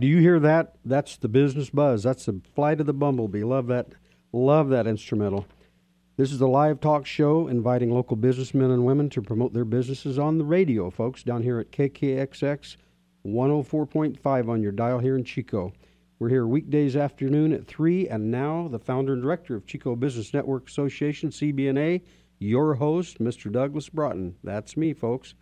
Do you hear that? That's the business buzz. That's the flight of the bumblebee. Love that. Love that instrumental. This is a live talk show inviting local businessmen and women to promote their businesses on the radio, folks, down here at KKXX 104.5 on your dial here in Chico. We're here weekdays afternoon at 3, and now the founder and director of Chico Business Network Association, CBNA, your host, Mr. Douglas Broughton. That's me, folks.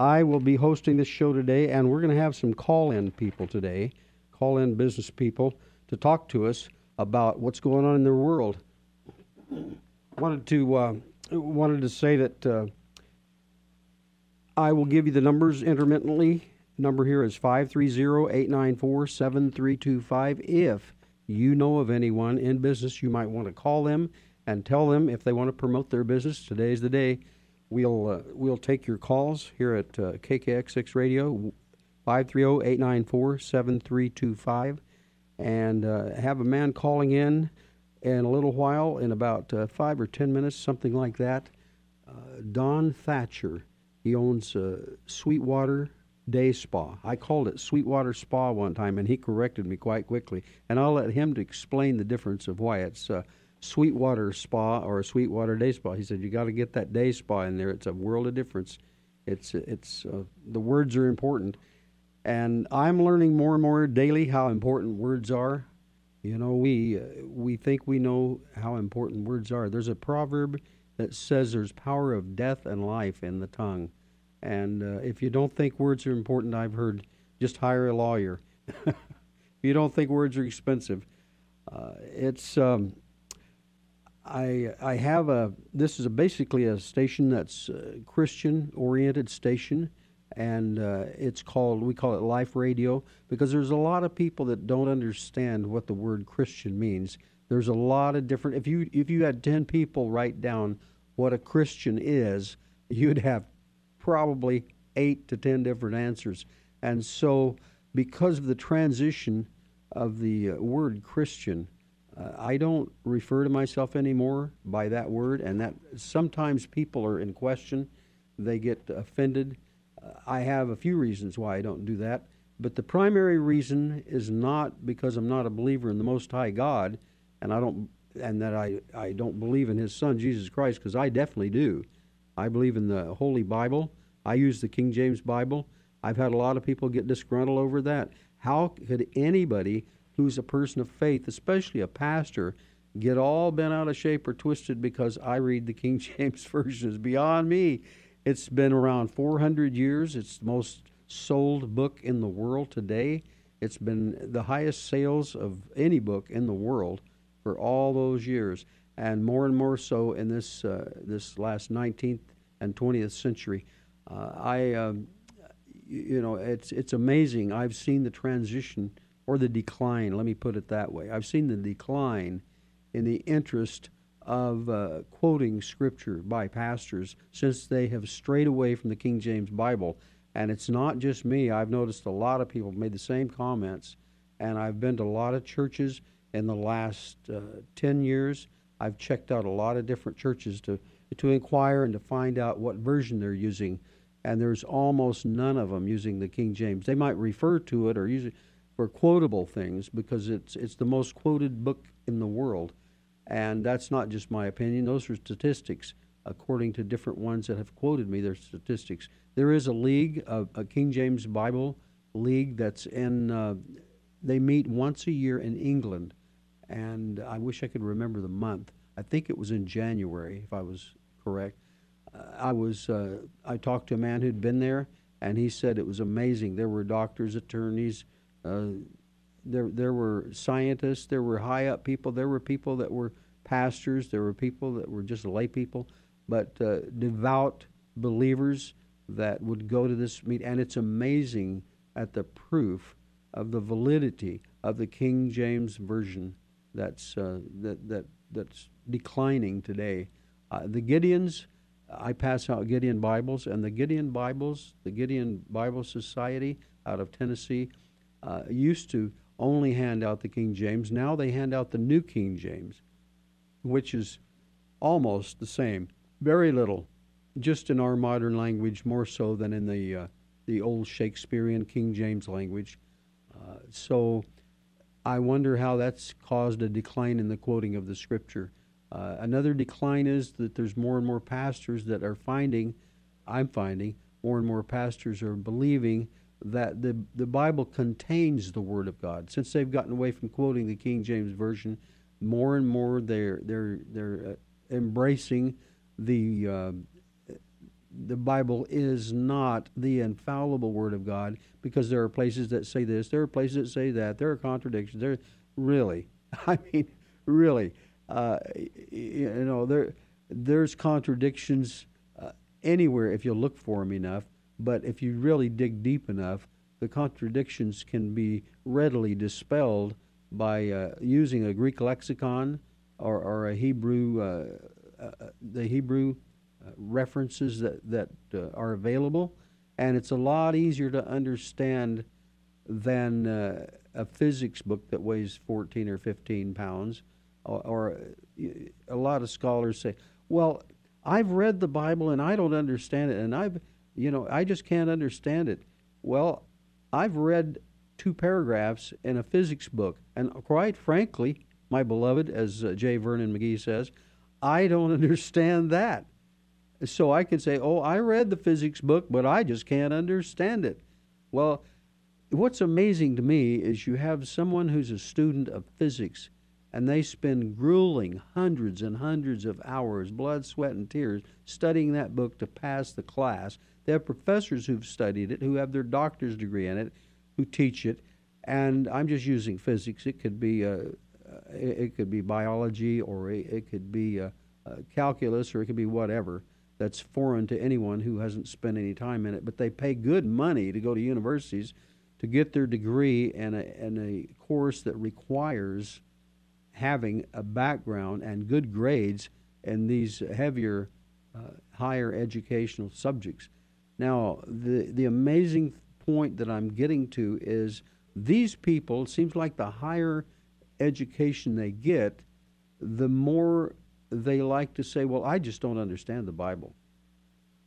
I will be hosting this show today, and we're going to have some call in people today, call in business people, to talk to us about what's going on in their world. Wanted to uh, wanted to say that uh, I will give you the numbers intermittently. Number here is 530-894-7325. If you know of anyone in business, you might want to call them and tell them if they want to promote their business. Today's the day We'll uh, we'll take your calls here at uh, KKXX Radio, 530-894-7325, and uh, have a man calling in in a little while, in about uh, five or ten minutes, something like that. Uh, Don Thatcher. He owns uh, Sweetwater Day Spa. I called it Sweetwater Spa one time, and he corrected me quite quickly. And I'll let him to explain the difference of why it's Sweetwater Spa or a Sweetwater Day Spa. He said you got to get that day spa in there. It's a world of difference. It's it's uh, the words are important, and I'm learning more and more daily how important words are. You know, we uh, we think we know how important words are. There's a proverb that says there's power of death and life in the tongue, and uh, if you don't think words are important, I've heard just hire a lawyer. if you don't think words are expensive, uh, it's um, I I have a this is a basically a station that's a Christian oriented station, and uh, it's called we call it Life Radio because there's a lot of people that don't understand what the word Christian means. There's a lot of different. If you if you had ten people write down what a Christian is, you'd have probably eight to ten different answers. And so, because of the transition of the uh, word Christian uh, I don't refer to myself anymore by that word, and that sometimes people are in question. They get offended. Uh, I have a few reasons why I don't do that, but the primary reason is not because I'm not a believer in the Most High God, and I don't, and that I, I don't believe in His Son Jesus Christ, because I definitely do. I believe in the Holy Bible. I use the King James Bible. I've had a lot of people get disgruntled over that. How could anybody who's a person of faith, especially a pastor, get all bent out of shape or twisted because I read the King James Version is beyond me. It's been around 400 years. It's the most sold book in the world today. It's been the highest sales of any book in the world for all those years, and more and more so in this uh, this last 19th and 20th century. Uh, I, um, you know, it's it's amazing. I've seen the transition or the decline, let me put it that way. I've seen the decline in the interest of uh, quoting scripture by pastors since they have strayed away from the King James Bible. And it's not just me. I've noticed a lot of people made the same comments. And I've been to a lot of churches in the last uh, 10 years. I've checked out a lot of different churches to, to inquire and to find out what version they're using. And there's almost none of them using the King James. They might refer to it or use it, quotable things because it's it's the most quoted book in the world, and that's not just my opinion. Those are statistics according to different ones that have quoted me. Their statistics. There is a league, a, a King James Bible league that's in. Uh, they meet once a year in England, and I wish I could remember the month. I think it was in January, if I was correct. Uh, I was. Uh, I talked to a man who'd been there, and he said it was amazing. There were doctors, attorneys there, there were scientists, there were high up people, there were people that were pastors, there were people that were just lay people, but uh, devout believers that would go to this meet. And it's amazing at the proof of the validity of the King James version that's uh, that that that's declining today. Uh, the Gideons, I pass out Gideon Bibles, and the Gideon Bibles, the Gideon Bible Society out of Tennessee, uh, used to only hand out the King James. Now they hand out the New King James, which is almost the same. Very little, just in our modern language, more so than in the uh, the old Shakespearean King James language. Uh, so I wonder how that's caused a decline in the quoting of the scripture. Uh, another decline is that there's more and more pastors that are finding, I'm finding, more and more pastors are believing that the, the Bible contains the Word of God. Since they've gotten away from quoting the King James Version, more and more they're, they're, they're uh, embracing the, uh, the Bible is not the infallible Word of God because there are places that say this, there are places that say that, there are contradictions. There, really, I mean, really, uh, you know, there there's contradictions uh, anywhere if you look for them enough. But if you really dig deep enough, the contradictions can be readily dispelled by uh, using a Greek lexicon or, or a Hebrew, uh, uh, the Hebrew uh, references that, that uh, are available. And it's a lot easier to understand than uh, a physics book that weighs 14 or 15 pounds. Or, or a lot of scholars say, well, I've read the Bible and I don't understand it. And I've you know, I just can't understand it. Well, I've read two paragraphs in a physics book, and quite frankly, my beloved, as uh, J. Vernon McGee says, I don't understand that. So I can say, oh, I read the physics book, but I just can't understand it. Well, what's amazing to me is you have someone who's a student of physics and they spend grueling hundreds and hundreds of hours, blood, sweat, and tears, studying that book to pass the class. They have professors who've studied it, who have their doctor's degree in it, who teach it. And I'm just using physics. It could be uh, uh it could be biology, or it could be uh, calculus, or it could be whatever that's foreign to anyone who hasn't spent any time in it. But they pay good money to go to universities to get their degree in a, in a course that requires having a background and good grades in these heavier, uh, higher educational subjects. Now, the, the amazing point that I'm getting to is these people, it seems like the higher education they get, the more they like to say, well, I just don't understand the Bible.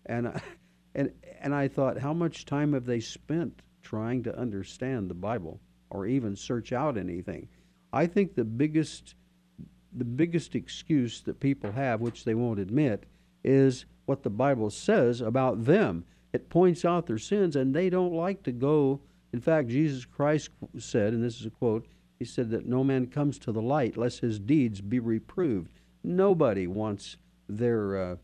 And, and, and I thought, how much time have they spent trying to understand the Bible or even search out anything? I think the biggest the biggest excuse that people have, which they won't admit, is what the Bible says about them. It points out their sins, and they don't like to go. In fact, Jesus Christ said, and this is a quote, he said that no man comes to the light lest his deeds be reproved. Nobody wants their uh,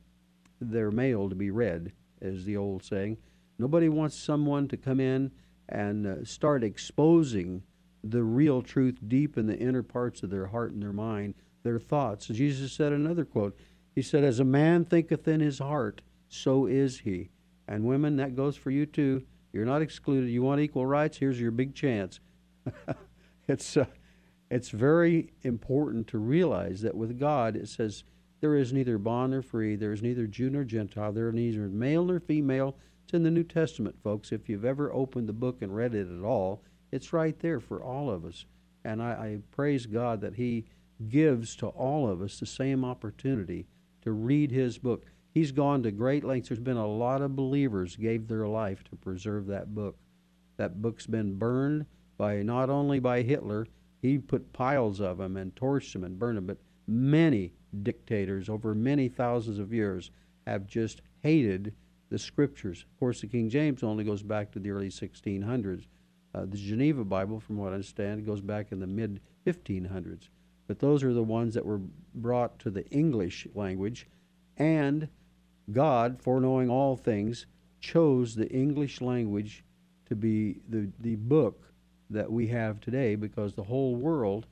their mail to be read, is the old saying. Nobody wants someone to come in and uh, start exposing the real truth deep in the inner parts of their heart and their mind, their thoughts. Jesus said another quote. He said, As a man thinketh in his heart, so is he. And women, that goes for you too. You're not excluded. You want equal rights? Here's your big chance. it's, uh, it's very important to realize that with God, it says, There is neither bond nor free, there is neither Jew nor Gentile, there is neither male nor female. It's in the New Testament, folks. If you've ever opened the book and read it at all, it's right there for all of us. And I, I praise God that He gives to all of us the same opportunity to read His book. He's gone to great lengths. There's been a lot of believers gave their life to preserve that book. That book's been burned by not only by Hitler, he put piles of them and torched them and burned them, but many dictators over many thousands of years have just hated the scriptures. Of course, the King James only goes back to the early 1600s. Uh, the Geneva Bible, from what I understand, goes back in the mid 1500s. But those are the ones that were brought to the English language, and God, foreknowing all things, chose the English language to be the, the book that we have today because the whole world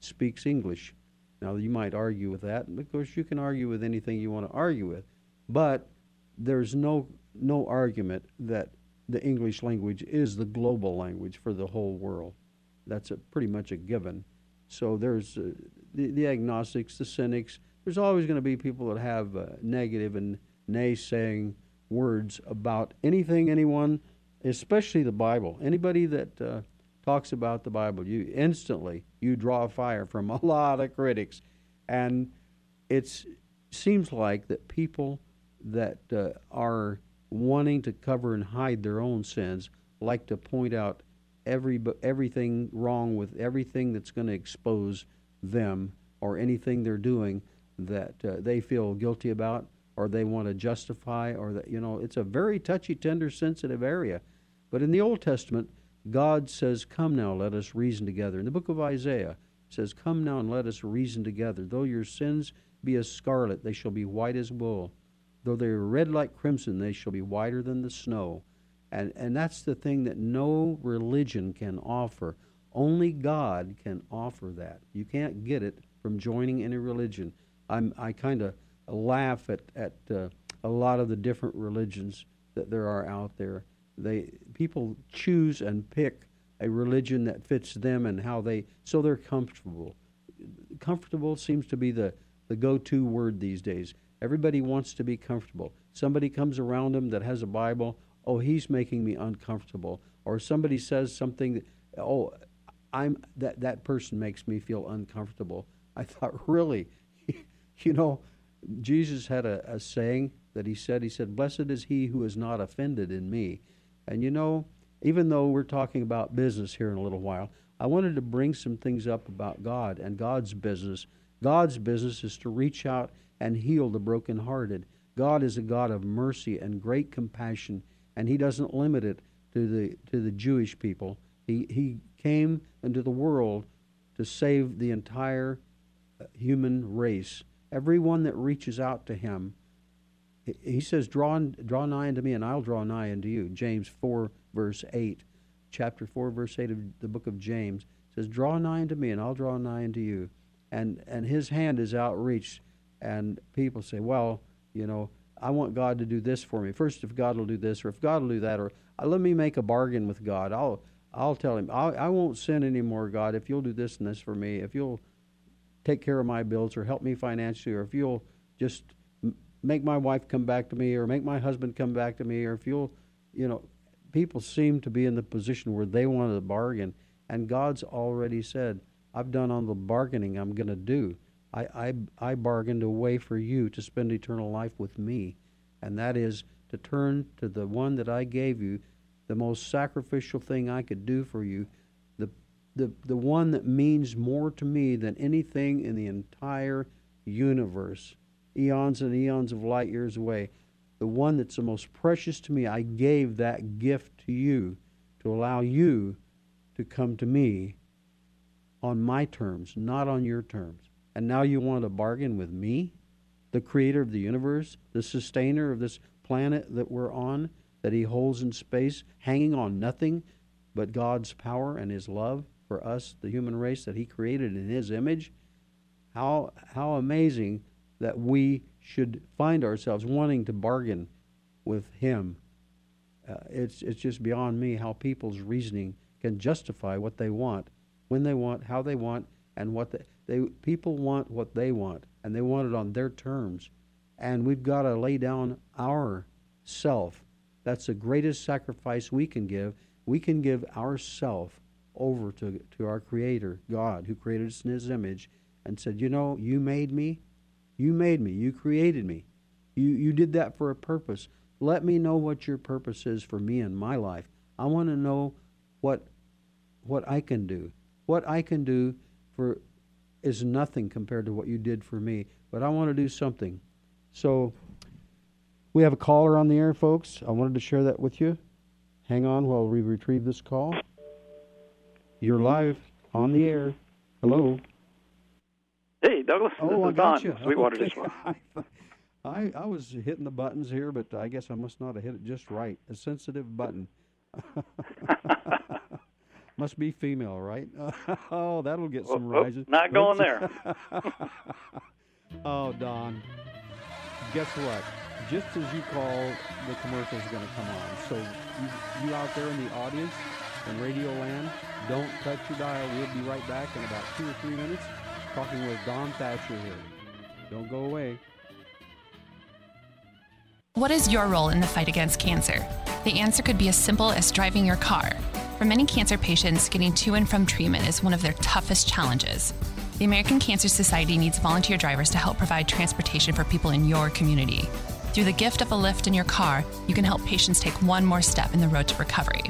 speaks English. Now, you might argue with that, and of course, you can argue with anything you want to argue with, but there's no, no argument that the English language is the global language for the whole world. That's a, pretty much a given. So there's uh, the, the agnostics, the cynics. There's always going to be people that have uh, negative and naysaying words about anything, anyone, especially the Bible. Anybody that uh, talks about the Bible, you instantly you draw fire from a lot of critics, and it seems like that people that uh, are wanting to cover and hide their own sins like to point out every everything wrong with everything that's going to expose them or anything they're doing that uh, they feel guilty about or they want to justify or that you know it's a very touchy tender sensitive area. But in the old testament god says come now let us reason together. In the book of isaiah says come now and let us reason together. Though your sins be as scarlet they shall be white as wool though they are red like crimson they shall be whiter than the snow and and that's the thing that no religion can offer only god can offer that you can't get it from joining any religion I'm, i kind of laugh at, at uh, a lot of the different religions that there are out there. They people choose and pick a religion that fits them and how they so they're comfortable. Comfortable seems to be the, the go-to word these days. Everybody wants to be comfortable. Somebody comes around them that has a Bible, oh, he's making me uncomfortable. Or somebody says something, that, oh, I'm that that person makes me feel uncomfortable. I thought, really, you know, Jesus had a, a saying that he said, he said, Blessed is he who is not offended in me. And you know, even though we're talking about business here in a little while, I wanted to bring some things up about God and God's business. God's business is to reach out and heal the brokenhearted. God is a God of mercy and great compassion, and He doesn't limit it to the to the Jewish people. He He came into the world to save the entire uh, human race everyone that reaches out to him, he says, draw, draw nigh unto me, and I'll draw nigh unto you. James 4, verse 8. Chapter 4, verse 8 of the book of James says, Draw nigh unto me, and I'll draw nigh unto you. And, and his hand is outreached. And people say, Well, you know, I want God to do this for me. First, if God will do this, or if God will do that, or uh, let me make a bargain with God. I'll, I'll tell him, I'll, I won't sin anymore, God, if you'll do this and this for me. If you'll take care of my bills or help me financially, or if you'll just make my wife come back to me or make my husband come back to me, or if you'll, you know, people seem to be in the position where they want to bargain. And God's already said, I've done all the bargaining I'm going to do. I, I, I bargained a way for you to spend eternal life with me, and that is to turn to the one that I gave you, the most sacrificial thing I could do for you, the, the one that means more to me than anything in the entire universe, eons and eons of light years away, the one that's the most precious to me, I gave that gift to you to allow you to come to me on my terms, not on your terms. And now you want to bargain with me, the creator of the universe, the sustainer of this planet that we're on, that he holds in space, hanging on nothing but God's power and his love for us, the human race that He created in His image. How, how amazing that we should find ourselves wanting to bargain with Him. Uh, it's, it's just beyond me how people's reasoning can justify what they want, when they want, how they want, and what they, they people want what they want, and they want it on their terms. And we've got to lay down our self. That's the greatest sacrifice we can give. We can give ourself over to, to our Creator, God, who created us in His image, and said, You know, you made me. You made me. You created me. You, you did that for a purpose. Let me know what your purpose is for me in my life. I want to know what, what I can do. What I can do for is nothing compared to what you did for me, but I want to do something. So we have a caller on the air, folks. I wanted to share that with you. Hang on while we retrieve this call. You're live on the air. Hello. Hey, Douglas. Oh, this I got Don, you. Sweetwater okay. District. I, I was hitting the buttons here, but I guess I must not have hit it just right. A sensitive button. must be female, right? oh, that'll get some oh, oh rises. not going there. oh, Don. Guess what? Just as you call, the commercial's going to come on. So you, you out there in the audience in Radio Land, don't touch your dial. We'll be right back in about two or three minutes talking with Don Thatcher here. Don't go away. What is your role in the fight against cancer? The answer could be as simple as driving your car. For many cancer patients, getting to and from treatment is one of their toughest challenges. The American Cancer Society needs volunteer drivers to help provide transportation for people in your community. Through the gift of a lift in your car, you can help patients take one more step in the road to recovery.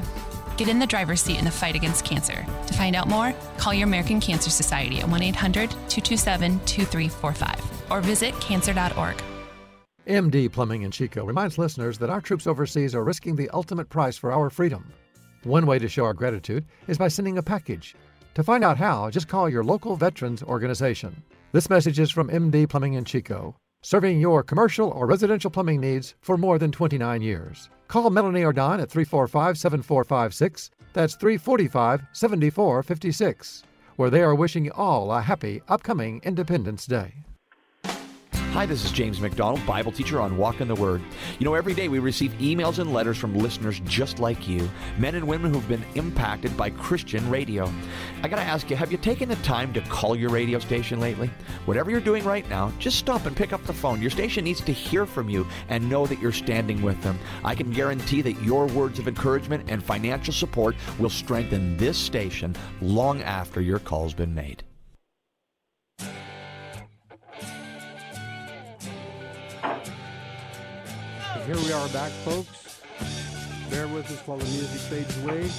Get in the driver's seat in the fight against cancer. To find out more, call your American Cancer Society at 1 800 227 2345 or visit cancer.org. MD Plumbing in Chico reminds listeners that our troops overseas are risking the ultimate price for our freedom. One way to show our gratitude is by sending a package. To find out how, just call your local veterans organization. This message is from MD Plumbing in Chico, serving your commercial or residential plumbing needs for more than 29 years. Call Melanie or Don at 345 7456. That's 345 7456, where they are wishing you all a happy upcoming Independence Day. Hi, this is James MacDonald, Bible teacher on Walk in the Word. You know, every day we receive emails and letters from listeners just like you, men and women who've been impacted by Christian radio. I got to ask you, have you taken the time to call your radio station lately? Whatever you're doing right now, just stop and pick up the phone. Your station needs to hear from you and know that you're standing with them. I can guarantee that your words of encouragement and financial support will strengthen this station long after your call's been made. Here we are back, folks. Bear with us while the music fades away.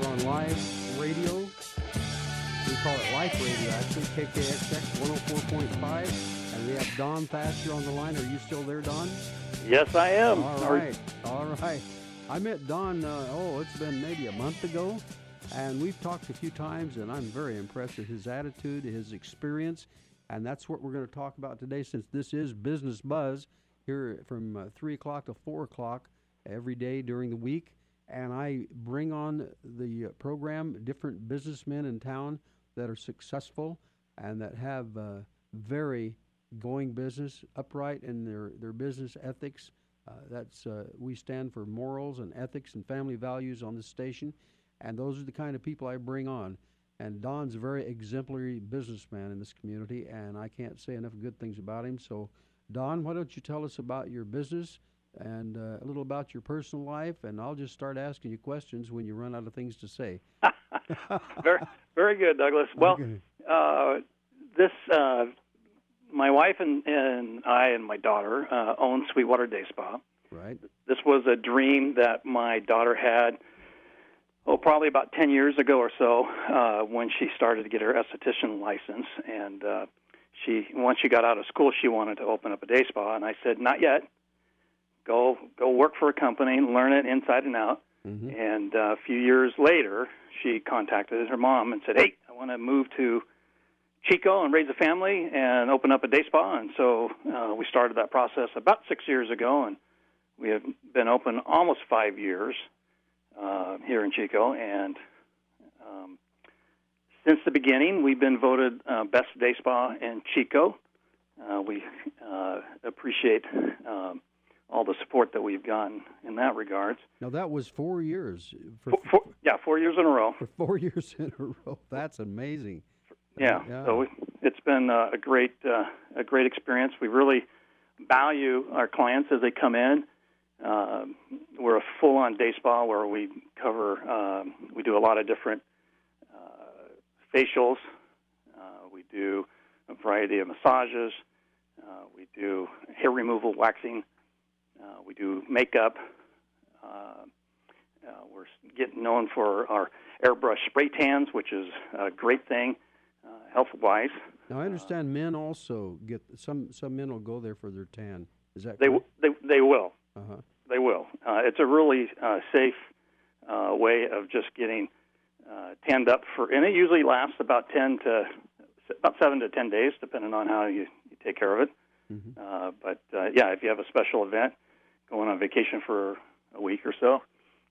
We're on live radio. We call it Life Radio, actually, KKXX 104.5. And we have Don Thatcher on the line. Are you still there, Don? Yes, I am. All right. All right. I met Don, uh, oh, it's been maybe a month ago, and we've talked a few times, and I'm very impressed with his attitude, his experience, and that's what we're going to talk about today since this is Business Buzz here from uh, 3 o'clock to 4 o'clock every day during the week. And I bring on the uh, program different businessmen in town that are successful and that have uh, very going business, upright in their, their business ethics. Uh, that's uh, we stand for morals and ethics and family values on this station, and those are the kind of people I bring on. And Don's a very exemplary businessman in this community, and I can't say enough good things about him. So, Don, why don't you tell us about your business and uh, a little about your personal life, and I'll just start asking you questions when you run out of things to say. very, very good, Douglas. Well, Okay. uh, this uh, my wife and, and I and my daughter uh, own Sweetwater Day Spa. Right? This was a dream that my daughter had. Oh, probably about ten years ago or so, uh, when she started to get her esthetician license, and uh, she once she got out of school, she wanted to open up a day spa, and I said, not yet. Go go work for a company, learn it inside and out. Mm-hmm. And uh, a few years later, she contacted her mom and said, "Hey, I want to move to Chico and raise a family and open up a day spa." And so uh, we started that process about six years ago, and we have been open almost five years uh, here in Chico. And um, since the beginning, we've been voted uh, best day spa in Chico. Uh, we uh, appreciate um, all the support that we've gotten in that regards. Now that was four years for Four, four, yeah, four years in a row. for four years in a row. That's amazing. Yeah. Yeah. So we, it's been uh, a great uh, a great experience. We really value our clients as they come in. Uh, we're a full-on day spa where we cover. Um, we do a lot of different uh, facials. Uh, we do a variety of massages. Uh, we do hair removal, waxing. Uh, we do makeup. Uh, uh, we're getting known for our airbrush spray tans, which is a great thing uh, health-wise. Now I understand men also get some. Some men will go there for their tan. Is that They correct? w- they they will Uh-huh. they will. Uh, it's a really uh, safe uh, way of just getting uh, tanned up for, and it usually lasts about ten to about seven to ten days, depending on how you, you take care of it. Mhm. Uh, but uh, yeah, if you have a special event, going on vacation for a week or so,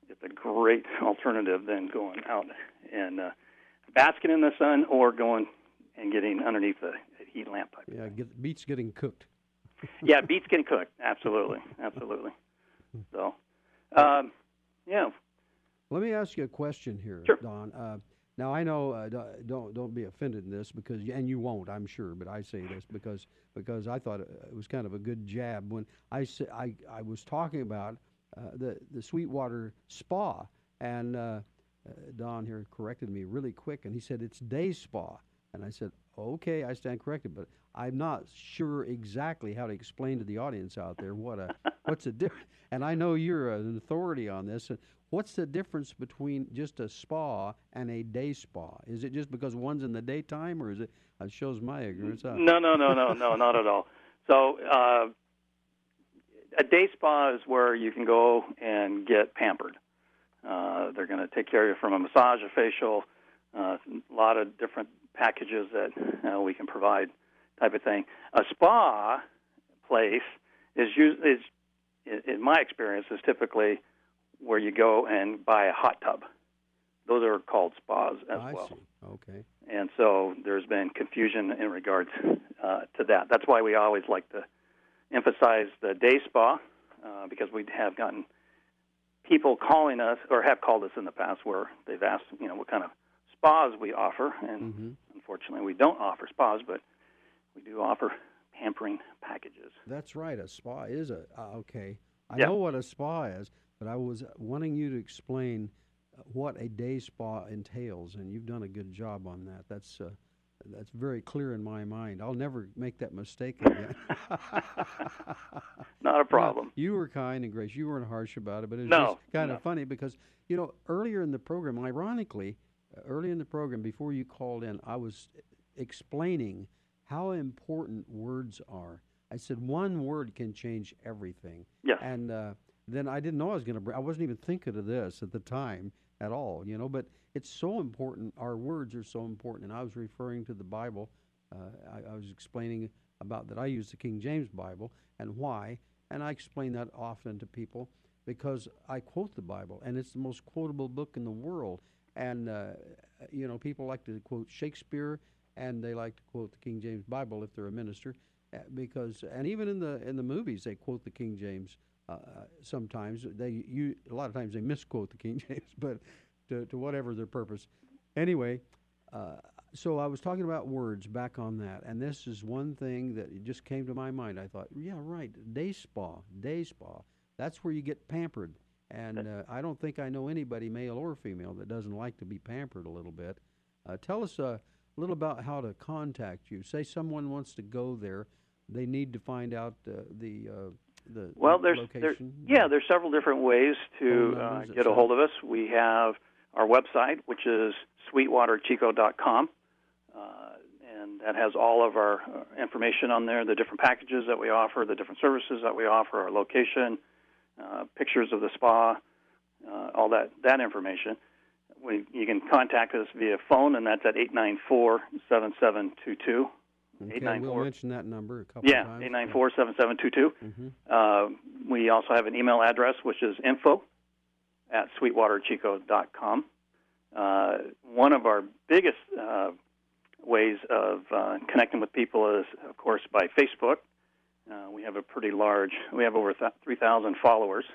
it's a great alternative than going out and uh, basking in the sun or going and getting underneath the heat lamp. Type. Yeah, get, beats getting cooked. yeah, beets getting cooked. Absolutely, absolutely. So, um, yeah, Let me ask you a question here, Sure. Don. Uh, now I know uh, do- don't don't be offended in this because and you won't, I'm sure. But I say this because because I thought it it was kind of a good jab when I sa- I I was talking about uh, the the Sweetwater Spa and uh, uh, Don here corrected me really quick and he said it's day spa and I said Okay, I stand corrected, but I'm not sure exactly how to explain to the audience out there what a what's the difference. And I know you're an authority on this. What's the difference between just a spa and a day spa? Is it just because one's in the daytime, or is it? It shows my ignorance. Uh, No, no, no, no, no, not at all. So, uh, a day spa is where you can go and get pampered. Uh, they're going to take care of you from a massage, a facial, uh, a lot of different packages that uh, we can provide, type of thing. A spa place is is, in my experience, is typically where you go and buy a hot tub. Those are called spas as I well see. Okay. and so there's been confusion in regards uh, to that. That's why we always like to emphasize the day spa uh, because we have gotten people calling us or have called us in the past where they've asked, you know, what kind of spas we offer, and hmm unfortunately we don't offer spas, but we do offer pampering packages. That's right. A spa is a uh, okay. I Yeah. know what a spa is, but I was wanting you to explain uh, what a day spa entails, and you've done a good job on that. That's uh, that's very clear in my mind. I'll never make that mistake again. Not a problem. You were kind and gracious. You weren't harsh about it, but it's No, just kind no. of funny because you know earlier in the program, ironically, uh, early in the program before you called in, I was explaining how important words are. I said one word can change everything. Yes. And uh, then I didn't know I was going to. Br- I wasn't even thinking of this at the time at all, you know. But it's so important. Our words are so important. And I was referring to the Bible. Uh, I, I was explaining about that I use the King James Bible and why. And I explain that often to people because I quote the Bible, and it's the most quotable book in the world. And uh, you know, people like to quote Shakespeare, and they like to quote the King James Bible if they're a minister, uh, because and even in the in the movies they quote the King James. Uh, sometimes they you a lot of times they misquote the King James, but to, to whatever their purpose. Anyway, uh, so I was talking about words back on that, and this is one thing that just came to my mind. I thought, yeah, right, day spa, day spa. That's where you get pampered, and uh, I don't think I know anybody, male or female, that doesn't like to be pampered a little bit. Uh, tell us a little about how to contact you. Say someone wants to go there, they need to find out uh, the uh, the well, there's there, yeah, there's several different ways to uh, get a hold of us. We have our website, which is sweetwaterchico.com, uh, and that has all of our uh, information on there, the different packages that we offer, the different services that we offer, our location, uh, pictures of the spa, uh, all that that information. We, you can contact us via phone, and that's at 894 7722 Okay, we'll 894. mention that number a couple Yeah, times. eight nine four seven seven two two. Mhm. Uh, we also have an email address, which is info at sweetwaterchico.com. Uh, one of our biggest uh, ways of uh, connecting with people is, of course, by Facebook. Uh, we have a pretty large, we have over th- 3,000 followers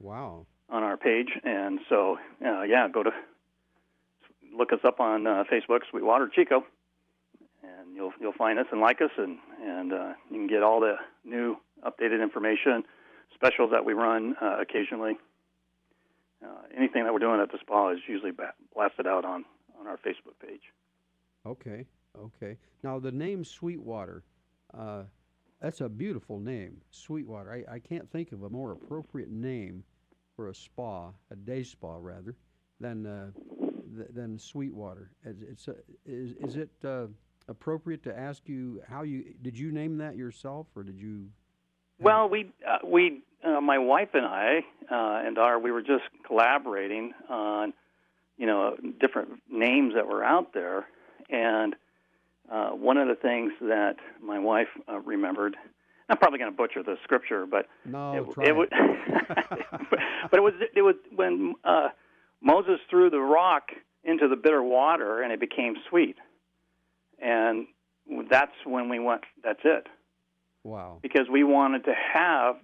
Wow. on our page. And so, uh, yeah, go to look us up on uh, Facebook, Sweetwater Chico, and you'll you'll find us and like us, and and uh, you can get all the new updated information, specials that we run uh, occasionally. Uh, anything that we're doing at the spa is usually blasted out on on our Facebook page. Okay. Okay. Now the name Sweetwater, uh, that's a beautiful name, Sweetwater. I, I can't think of a more appropriate name for a spa, a day spa rather, than uh, th- than Sweetwater. Is, it's uh, is is it uh, appropriate to ask you how you did you name that yourself or did you? Well, we uh, we uh, my wife and I uh, and our we were just collaborating on you know different names that were out there, and uh, one of the things that my wife uh, remembered. I'm probably going to butcher the scripture, but No, it, try it it. was, but it was it was when uh, Moses threw the rock into the bitter water and it became sweet, and that's when we went. That's it Wow. because we wanted to have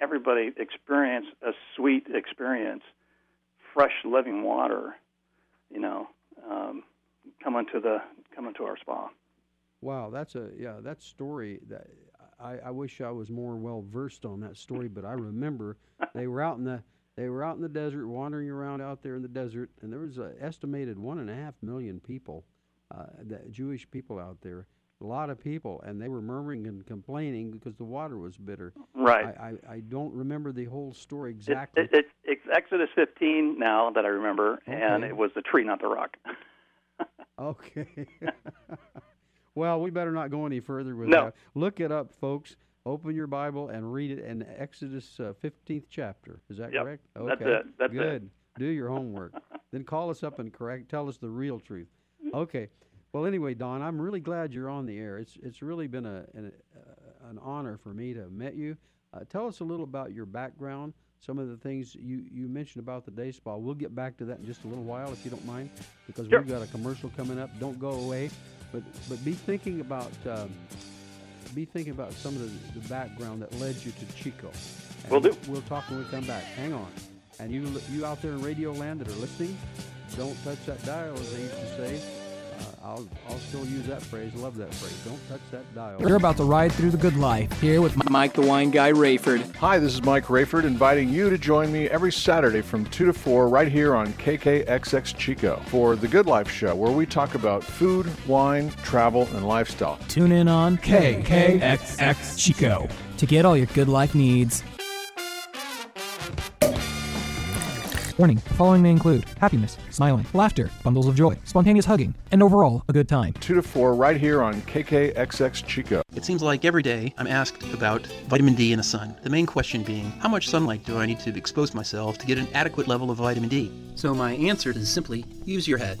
everybody experience a sweet experience, fresh living water, you know, um, come into the come into our spa. Wow, that's a yeah, that story that I, I wish I was more well versed on that story, but I remember they were out in the they were out in the desert, wandering around out there in the desert, and there was an estimated one and a half million people, uh, the Jewish people out there, a lot of people, and they were murmuring and complaining because the water was bitter. Right. I, I, I don't remember the whole story exactly. It, it, it's Exodus 15 now that I remember, and it was the tree, not the rock. Okay. well, we better not go any further with No. that. Look it up, folks. Open your Bible and read it in Exodus uh, 15th chapter. Is that Yep. correct? That's Okay. it. That's it. Good. Do your homework. then call us up and correct. Tell us the real truth. Okay. Well, anyway, Don, I'm really glad you're on the air. It's it's really been a an, uh, an honor for me to have met you. Uh, tell us a little about your background. Some of the things you, you mentioned about the day spa. We'll get back to that in just a little while, if you don't mind, because Sure. we've got a commercial coming up. Don't go away, but but be thinking about um, be thinking about some of the, the background that led you to Chico. And Will do. We'll talk when we come back. Hang on. And you you out there in Radio Land that are listening, don't touch that dial, as they used to say. I'll I'll still use that phrase. Love that phrase. Don't touch that dial. You're about to ride through the good life here with Mike the Wine Guy Rayford. Hi, this is Mike Rayford inviting you to join me every Saturday from 2 to 4 right here on KKXX Chico for The Good Life Show, where we talk about food, wine, travel, and lifestyle. Tune in on KKXX Chico to get all your good life needs. Warning, the following may include happiness, smiling, laughter, bundles of joy, spontaneous hugging, and overall a good time. 2 to 4 right here on KKXX Chico. It seems like every day I'm asked about vitamin D in the sun. The main question being, how much sunlight do I need to expose myself to get an adequate level of vitamin D? So my answer is simply use your head.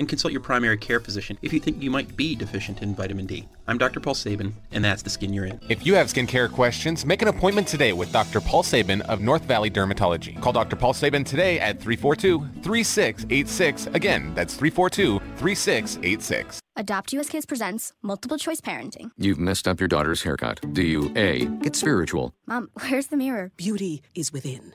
and consult your primary care physician if you think you might be deficient in vitamin D. I'm Dr. Paul Sabin, and that's the skin you're in. If you have skincare questions, make an appointment today with Dr. Paul Sabin of North Valley Dermatology. Call Dr. Paul Sabin today at 342 3686. Again, that's 342 3686. Adopt US Kids presents Multiple Choice Parenting. You've messed up your daughter's haircut. Do you A. Get spiritual? Mom, where's the mirror? Beauty is within.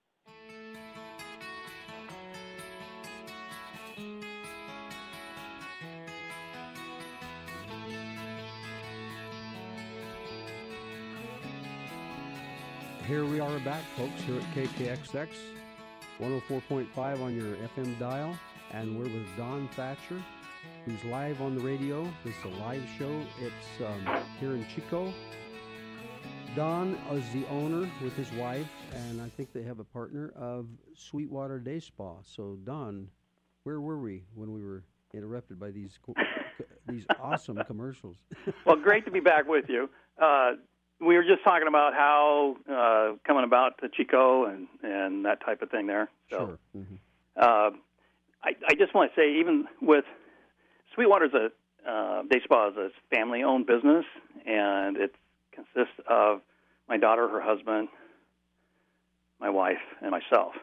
Here we are back, folks, here at KKXX, 104.5 on your FM dial, and we're with Don Thatcher, who's live on the radio. This is a live show. It's um, here in Chico. Don is the owner with his wife, and I think they have a partner of Sweetwater Day Spa. So, Don, where were we when we were interrupted by these these awesome commercials? well, great to be back with you. Uh, we were just talking about how uh, coming about to Chico and, and that type of thing there. So, Sure. Mhm. uh, I, I just want to say, even with Sweetwater's a uh, day spa is a family-owned business, and it consists of my daughter, her husband, my wife, and myself.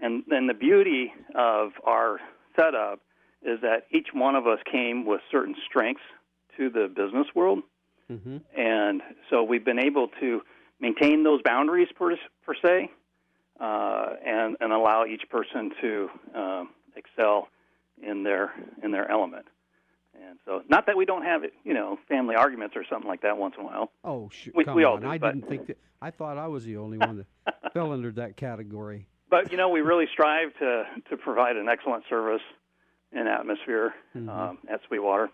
And then the beauty of our setup is that each one of us came with certain strengths to the business world, Mm-hmm. and so we've been able to maintain those boundaries per, per se, uh, and and allow each person to um, excel in their in their element. And so, not that we don't have it, you know family arguments or something like that once in a while. Oh, shoot! We- come we all on. do, I but- didn't think that. I thought I was the only one that fell under that category. But you know, we really strive to to provide an excellent service and atmosphere Mhm. um, at Sweetwater.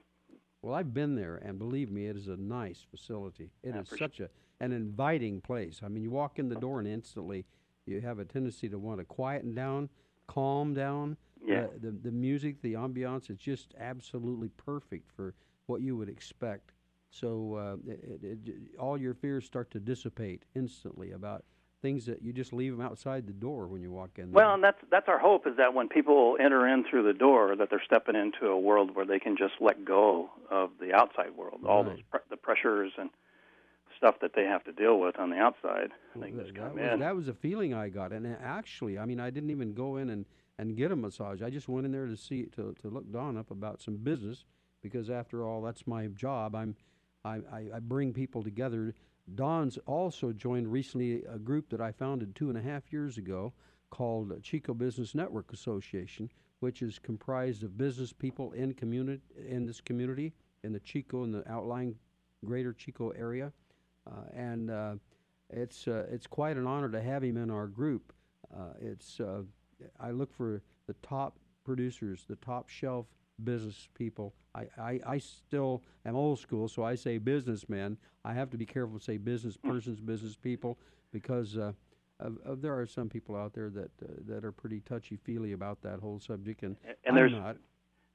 Well, I've been there, and believe me, it is a nice facility. It I is such a an inviting place. I mean, you walk in the door, and instantly you have a tendency to want to quieten down, calm down. Yeah. The, the the music, the ambiance, is just absolutely perfect for what you would expect. So uh, it, it, it, all your fears start to dissipate instantly about things that you just leave them outside the door when you walk in. Well, and that's that's our hope is that when people enter in through the door, that they're stepping into a world where they can just let go of the outside world, all Right. those pre- the pressures and stuff that they have to deal with on the outside. They can just that come was, in. that was a feeling I got, and actually, I mean, I didn't even go in and, and get a massage. I just went in there to see to, to look Don up about some business because after all, that's my job. I'm I, I, I bring people together. Don's also joined recently a group that I founded two and a half years ago called Chico Business Network Association, which is comprised of business people in community in this community in the Chico and the outlying greater Chico area, uh, and uh, it's uh, it's quite an honor to have him in our group. Uh, it's uh, I look for the top producers, the top shelf business people. I, I, I still am old school, so I say businessmen. I have to be careful to say business persons, business people, because uh, of, of there are some people out there that uh, that are pretty touchy feely about that whole subject, and, and I'm there's not.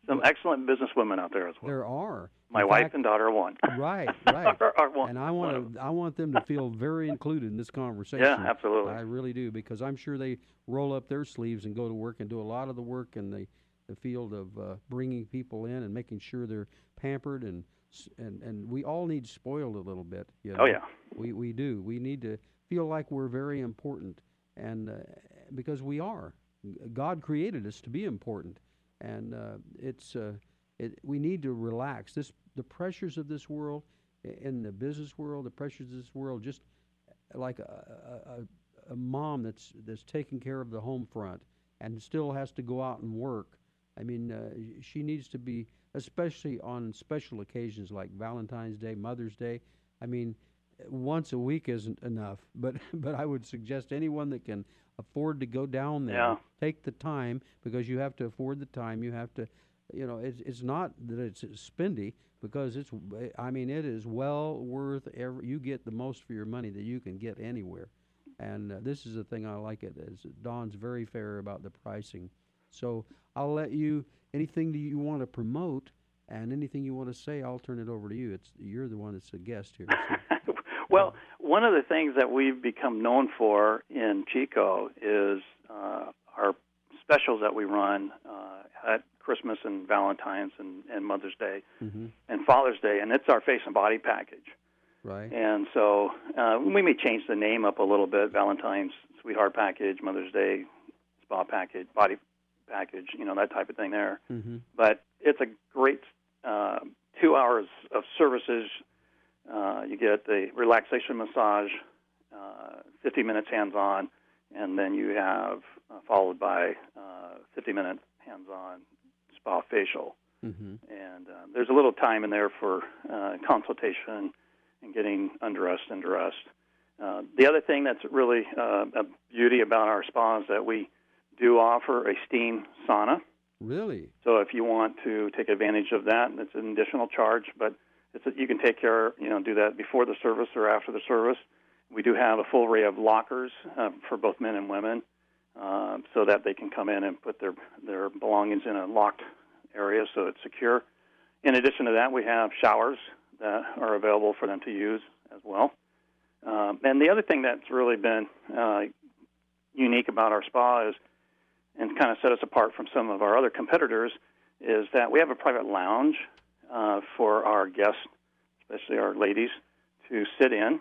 some excellent business women out there as well. There are. My In wife fact- and daughter are one. Right, right. Are- are one- and I want to, I want them to feel very included in this conversation. Yeah, absolutely. I really do because I'm sure they roll up their sleeves and go to work and do a lot of the work and the, the field of uh, bringing people in and making sure they're pampered and and and we all need spoiled a little bit. You Oh, yeah. we we do. We need to feel like we're very important, and uh, because we are. God created us to be important, and uh, it's uh, it, we need to relax. This the pressures of this world, in the business world, the pressures of this world, just like a, a, a, a mom that's that's taking care of the home front and still has to go out and work. I mean, uh, she needs to be, especially on special occasions like Valentine's Day, Mother's Day. I mean, once a week isn't enough, but but I would suggest anyone that can afford to go down there, Yeah. take the time because you have to afford the time. You have to, you know, it's it's not that it's spendy because it's. I mean, it is well worth every. You get the most for your money that you can get anywhere, and uh, this is the thing I like it is Don's very fair about the pricing. So I'll let you anything that you want to promote and anything you want to say. I'll turn it over to you. It's you're the one that's a guest here. so. Well, one of the things that we've become known for in Chico is uh, our specials that we run uh, at Christmas and Valentine's and, and Mother's Day mm-hmm. and Father's Day, and it's our face and body package. Right. And so uh, we may change the name up a little bit: Valentine's Sweetheart Package, Mother's Day Spa Package, Body Package, you know that type of thing there. Mm-hmm. But it's a great uh, two hours of services. Uh, you get the relaxation massage, uh, 50 minutes hands-on, and then you have uh, followed by uh, 50 minute hands-on spa facial. Mm-hmm. And uh, there's a little time in there for uh, consultation and getting undressed and dressed. Uh, the other thing that's really uh, a beauty about our spa is that we do offer a steam sauna. Really? So if you want to take advantage of that, it's an additional charge, but it's a, you can take care, you know, do that before the service or after the service. We do have a full array of lockers uh, for both men and women, uh, so that they can come in and put their their belongings in a locked area, so it's secure. In addition to that, we have showers that are available for them to use as well. Um, and the other thing that's really been uh, unique about our spa is, and kind of set us apart from some of our other competitors, is that we have a private lounge uh, for our guests, especially our ladies, to sit in.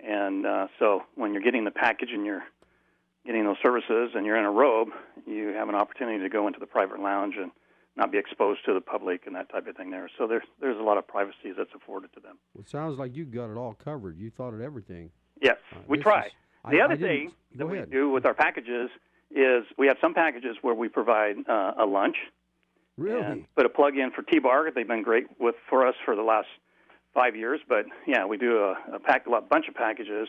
And uh, so when you're getting the package and you're getting those services and you're in a robe, you have an opportunity to go into the private lounge and not be exposed to the public and that type of thing there. So there's there's a lot of privacy that's afforded to them. Well, it sounds like you got it all covered. You thought of everything. Yes, Uh, we try. is- the I- other I thing that we do with our packages is we have some packages where we provide uh, a lunch. Really? And put a plug in for T-Bar. They've been great with for us for the last five years. But yeah, we do a, a pack a lot, bunch of packages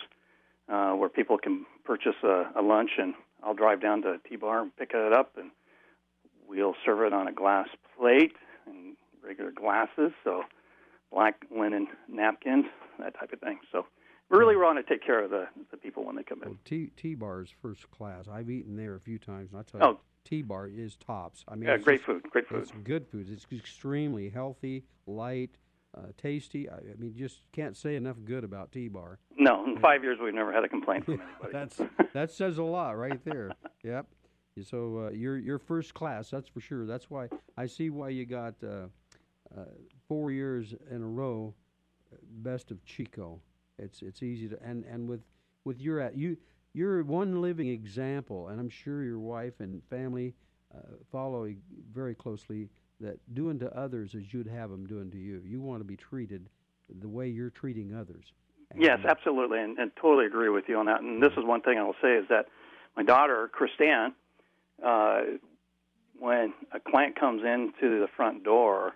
uh, where people can purchase a, a lunch, and I'll drive down to T-Bar and pick it up, and we'll serve it on a glass plate and regular glasses, so black linen napkins, that type of thing. So really want to take care of the, the people when they come in. Well, T T bar is first class. I've eaten there a few times, and I tell you, Oh. T bar is tops. I mean, Yeah, great just- food, great food. It's good food. It's extremely healthy, light. uh, tasty. I, I mean, just can't say enough good about T-Bar. No, in five years we've never had a complaint from anybody. That's that says a lot right there. Yep. So uh, you're you're first class. That's for sure. That's why I see why you got uh, uh, four years in a row, uh, best of Chico. It's it's easy to and and with with your at you you're one living example, and I'm sure your wife and family uh, follow very closely. That doing to others as you'd have them doing to you. You want to be treated the way you're treating others. Yes, absolutely, and, and totally agree with you on that. And this is one thing I will say is that my daughter, Christine, uh, when a client comes into the front door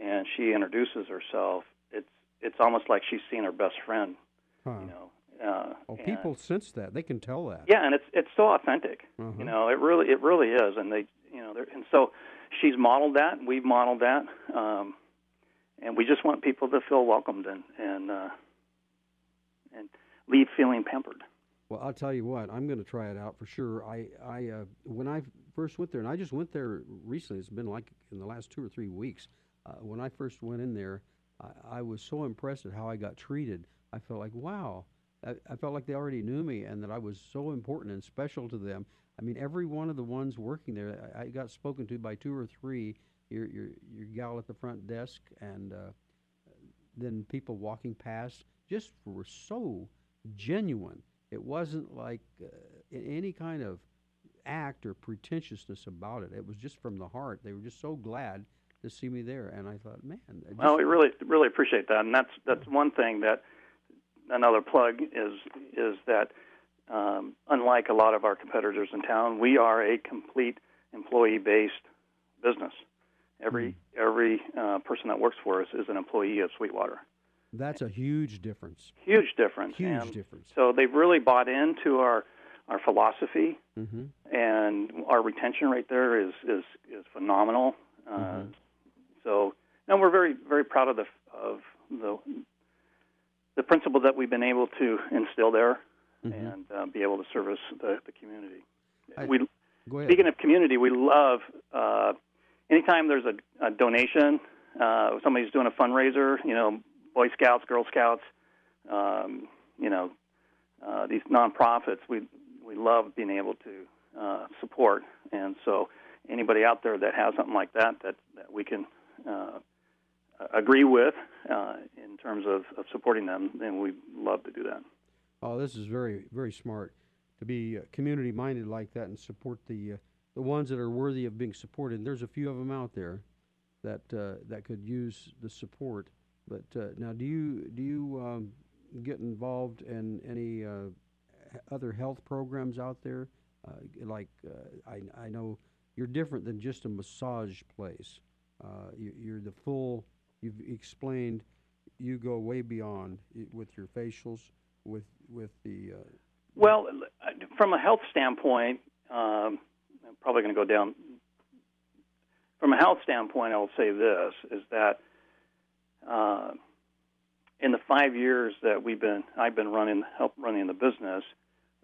and she introduces herself, it's almost like she's seen her best friend. Huh. You know. Uh, Oh, and- people sense that. They can tell that. Yeah, and it's it's so authentic. Uh-huh. You know, it really it really is, and they you know they're and so she's modeled that. and We've modeled that, um, and we just want people to feel welcomed and and uh, and leave feeling pampered. Well, I'll tell you what, I'm going to try it out for sure. I, I, uh, when I first went there, and I just went there recently. It's been like in the last two or three weeks. Uh, when I first went in there, I, I was so impressed at how I got treated. I felt like, wow, I, I felt like they already knew me, and that I was so important and special to them. I mean, every one of the ones working there, I, I got spoken to by two or three. Your, your, your gal at the front desk, and uh, then people walking past, just were so genuine. It wasn't like uh, any kind of act or pretentiousness about it. It was just from the heart. They were just so glad to see me there, and I thought, man, just- Well, we really really appreciate that, and that's that's one thing that another plug is is that um, unlike a lot of our competitors in town, we are a complete employee based business. Every every uh, person that works for us is an employee of Sweetwater. that's a huge difference. Huge difference. Huge and difference. So they've really bought into our our philosophy, Mm-hmm. and our retention rate there is is is phenomenal. Uh, Mhm. So, and we're very very proud of the of the the principle that we've been able to instill there, Mhm. and uh, be able to service the, the community. I- we speaking of community, we love uh, anytime there's a, a donation. Uh, somebody's doing a fundraiser, you know, Boy Scouts, Girl Scouts, um, you know, uh, these nonprofits. We we love being able to uh, support, and so anybody out there that has something like that that, that we can uh, agree with uh, in terms of, of supporting them, then we'd love to do that. Oh, this is very, very smart to be uh, community minded like that and support the uh, the ones that are worthy of being supported. And there's a few of them out there that uh, that could use the support. But now, do you do you um, get involved in any uh, other health programs out there? Uh, like uh, I, I know you're different than just a massage place. Uh, you, you're the full. You've explained. You go way beyond with your facials, with with the. Uh, Well, from a health standpoint, um, I'm probably going to go down. From a health standpoint, I'll say this: is that uh, in the five years that we've been, I've been running, help running the business.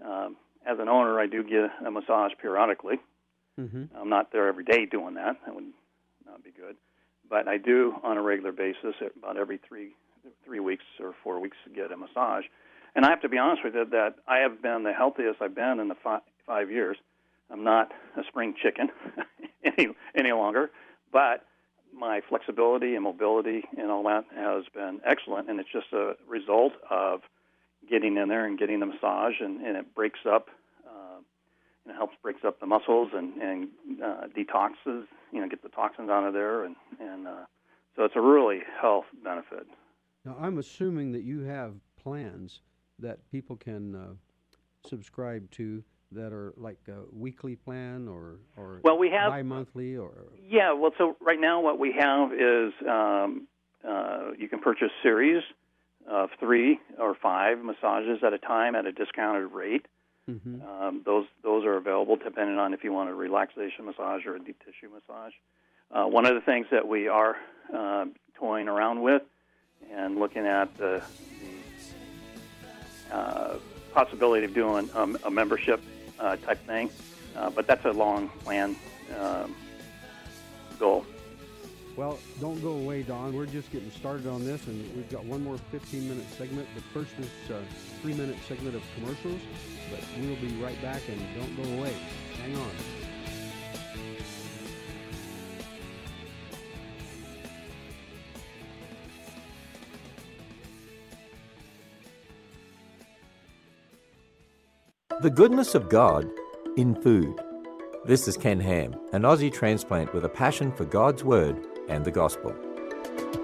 Um, as an owner, I do get a massage periodically. mm-hmm. I'm not there every day doing that. That would not be good. But I do on a regular basis, about every three three weeks or four weeks, get a massage. And I have to be honest with you that I have been the healthiest I've been in the five, five years. I'm not a spring chicken any any longer, but my flexibility and mobility and all that has been excellent, and it's just a result of getting in there and getting the massage, and, and it breaks up, it helps breaks up the muscles and and uh, detoxes, you know, get the toxins out of there, and and uh, so it's a really health benefit. Now, I'm assuming that you have plans that people can uh, subscribe to that are like a weekly plan or or Well, we have- bi-monthly or Yeah, well, so right now what we have is um, uh, you can purchase series of three or five massages at a time at a discounted rate. Mhm. Um, those those are available depending on if you want a relaxation massage or a deep tissue massage. Uh, one of the things that we are uh, toying around with and looking at the, the uh, possibility of doing um, a membership uh, type thing, uh, but that's a long plan um, goal. Well, don't go away, Don. We're just getting started on this, and we've got one more 15-minute segment. The first is a uh, three-minute segment of commercials, but we'll be right back, and don't go away. Hang on. The goodness of God in food. This is Ken Ham, an Aussie transplant with a passion for God's Word and the Gospel.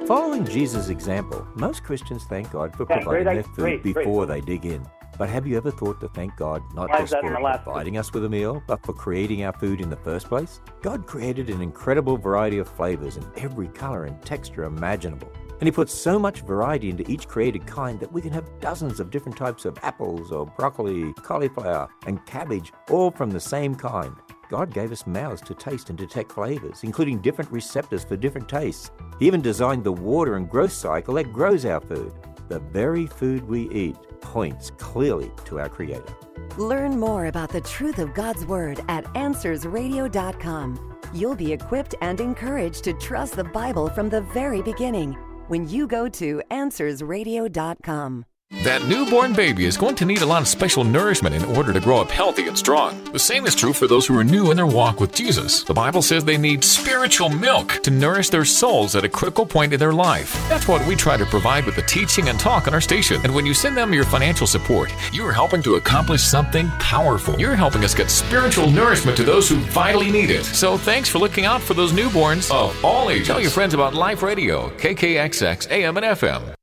Following Jesus' example, most Christians thank God for Yeah, providing great, their food great, great. before they dig in. But have you ever thought to thank God not Why just for in the last- providing us with a meal, but for creating our food in the first place? God created an incredible variety of flavors in every color and texture imaginable. And He put so much variety into each created kind that we can have dozens of different types of apples or broccoli, cauliflower, and cabbage, all from the same kind. God gave us mouths to taste and detect flavors, including different receptors for different tastes. He even designed the water and growth cycle that grows our food. The very food we eat points clearly to our Creator. Learn more about the truth of God's Word at AnswersRadio.com. You'll be equipped and encouraged to trust the Bible from the very beginning when you go to AnswersRadio.com. That newborn baby is going to need a lot of special nourishment in order to grow up healthy and strong. The same is true for those who are new in their walk with Jesus. The Bible says they need spiritual milk to nourish their souls at a critical point in their life. That's what we try to provide with the teaching and talk on our station. And when you send them your financial support, you are helping to accomplish something powerful. You're helping us get spiritual nourishment to those who vitally need it. So thanks for looking out for those newborns of all ages. Tell your friends about Life Radio, KKXX, AM and FM.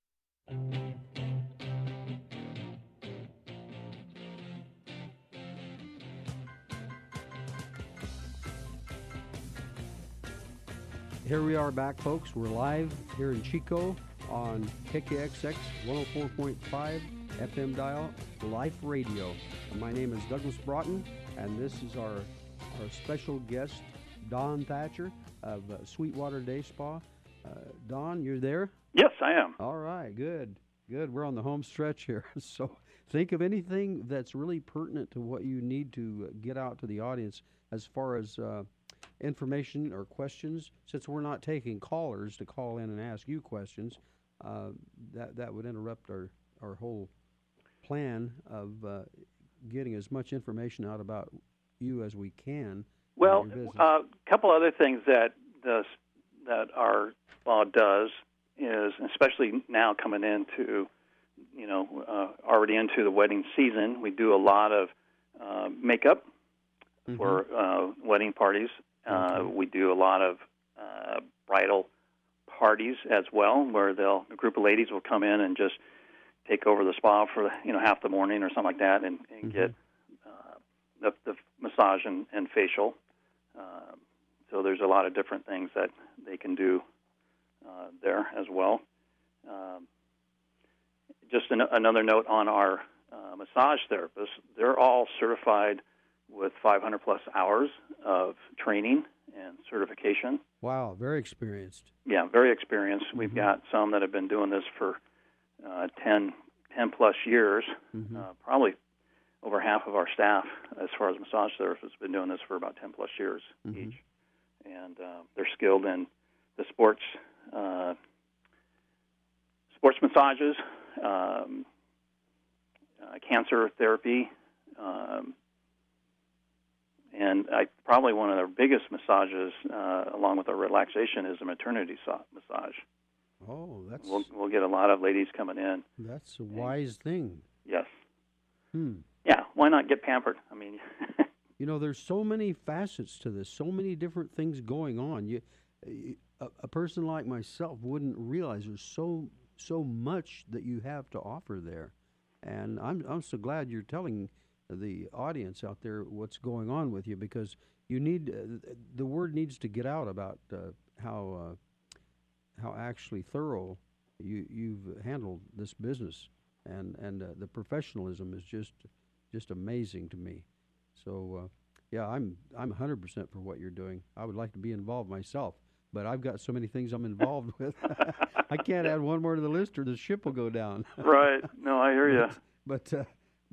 Here we are back, folks. We're live here in Chico on KKXX 104.5 FM dial, Life Radio. My name is Douglas Broughton, and this is our, our special guest, Don Thatcher of uh, Sweetwater Day Spa. Uh, Don, you're there? Yes, I am. All right, good, good. We're on the home stretch here. So think of anything that's really pertinent to what you need to get out to the audience as far as uh, information or questions. Since we're not taking callers to call in and ask you questions, uh, that that would interrupt our our whole plan of uh, getting as much information out about you as we can. Well, and your business. a couple other things that the, that our law does is, especially now coming into, you know, uh, already into the wedding season, we do a lot of uh, makeup for uh, wedding parties. Uh, we do a lot of uh, bridal parties as well, where they'll a group of ladies will come in and just take over the spa for you know half the morning or something like that, and, and get uh, the, the massage and, and facial. Um, so there's a lot of different things that they can do uh, there as well. Um, just an, another note on our uh, massage therapists: they're all certified with 500 plus hours of training and certification. wow, very experienced. Yeah, very experienced. We've got some that have been doing this for uh, 10, 10 plus years. Mm-hmm. Uh, probably over half of our staff, as far as massage therapists, have been doing this for about 10 plus years Mm-hmm. each. And uh, they're skilled in the sports, uh, sports massages, um, uh, cancer therapy, um, and I probably one of our biggest massages, uh, along with our relaxation, is a maternity so- massage. Oh, that's We'll we'll get a lot of ladies coming in. that's a wise thing. Yes. Hmm. Yeah. Why not get pampered? I mean, You know, there's so many facets to this, so many different things going on. You, you a, a person like myself wouldn't realize there's so so much that you have to offer there, and I'm I'm so glad you're telling the audience out there what's going on with you because you need uh, the word needs to get out about uh, how uh, how actually thorough you you've handled this business and and uh, the professionalism is just just amazing to me. So uh, yeah, I'm I'm 100% for what you're doing. I would like to be involved myself, but I've got so many things I'm involved with. I can't add one more to the list, or the ship will go down. right. No, I hear you. But but, uh,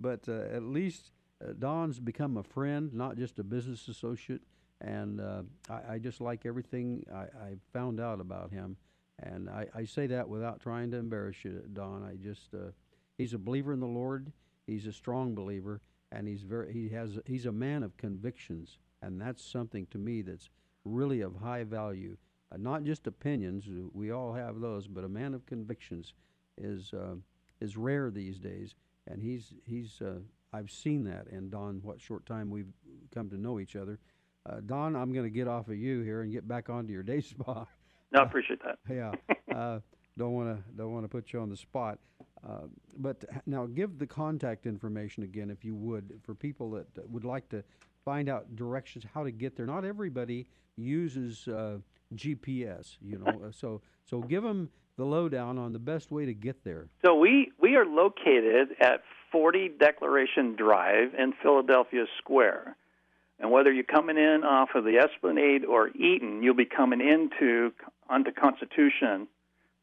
but uh, at least uh, Don's become a friend, not just a business associate, and uh, I, I just like everything I, I found out about him. And I, I say that without trying to embarrass you, Don. I just uh, he's a believer in the Lord. He's a strong believer, and he's very he has he's a man of convictions, and that's something to me that's really of high value. Uh, not just opinions, we all have those, but a man of convictions is uh, is rare these days, and he's he's uh, I've seen that And Don. What short time we've come to know each other, uh, Don. I'm going to get off of you here and get back onto your day spa. No, I appreciate that. yeah, uh, don't want to don't want to put you on the spot, uh, but now give the contact information again, if you would, for people that would like to find out directions how to get there. Not everybody uses uh, GPS, you know, uh, so so give them the lowdown on the best way to get there. So we we are located at 40 Declaration Drive in Philadelphia Square. And whether you're coming in off of the Esplanade or Eaton, you'll be coming into onto Constitution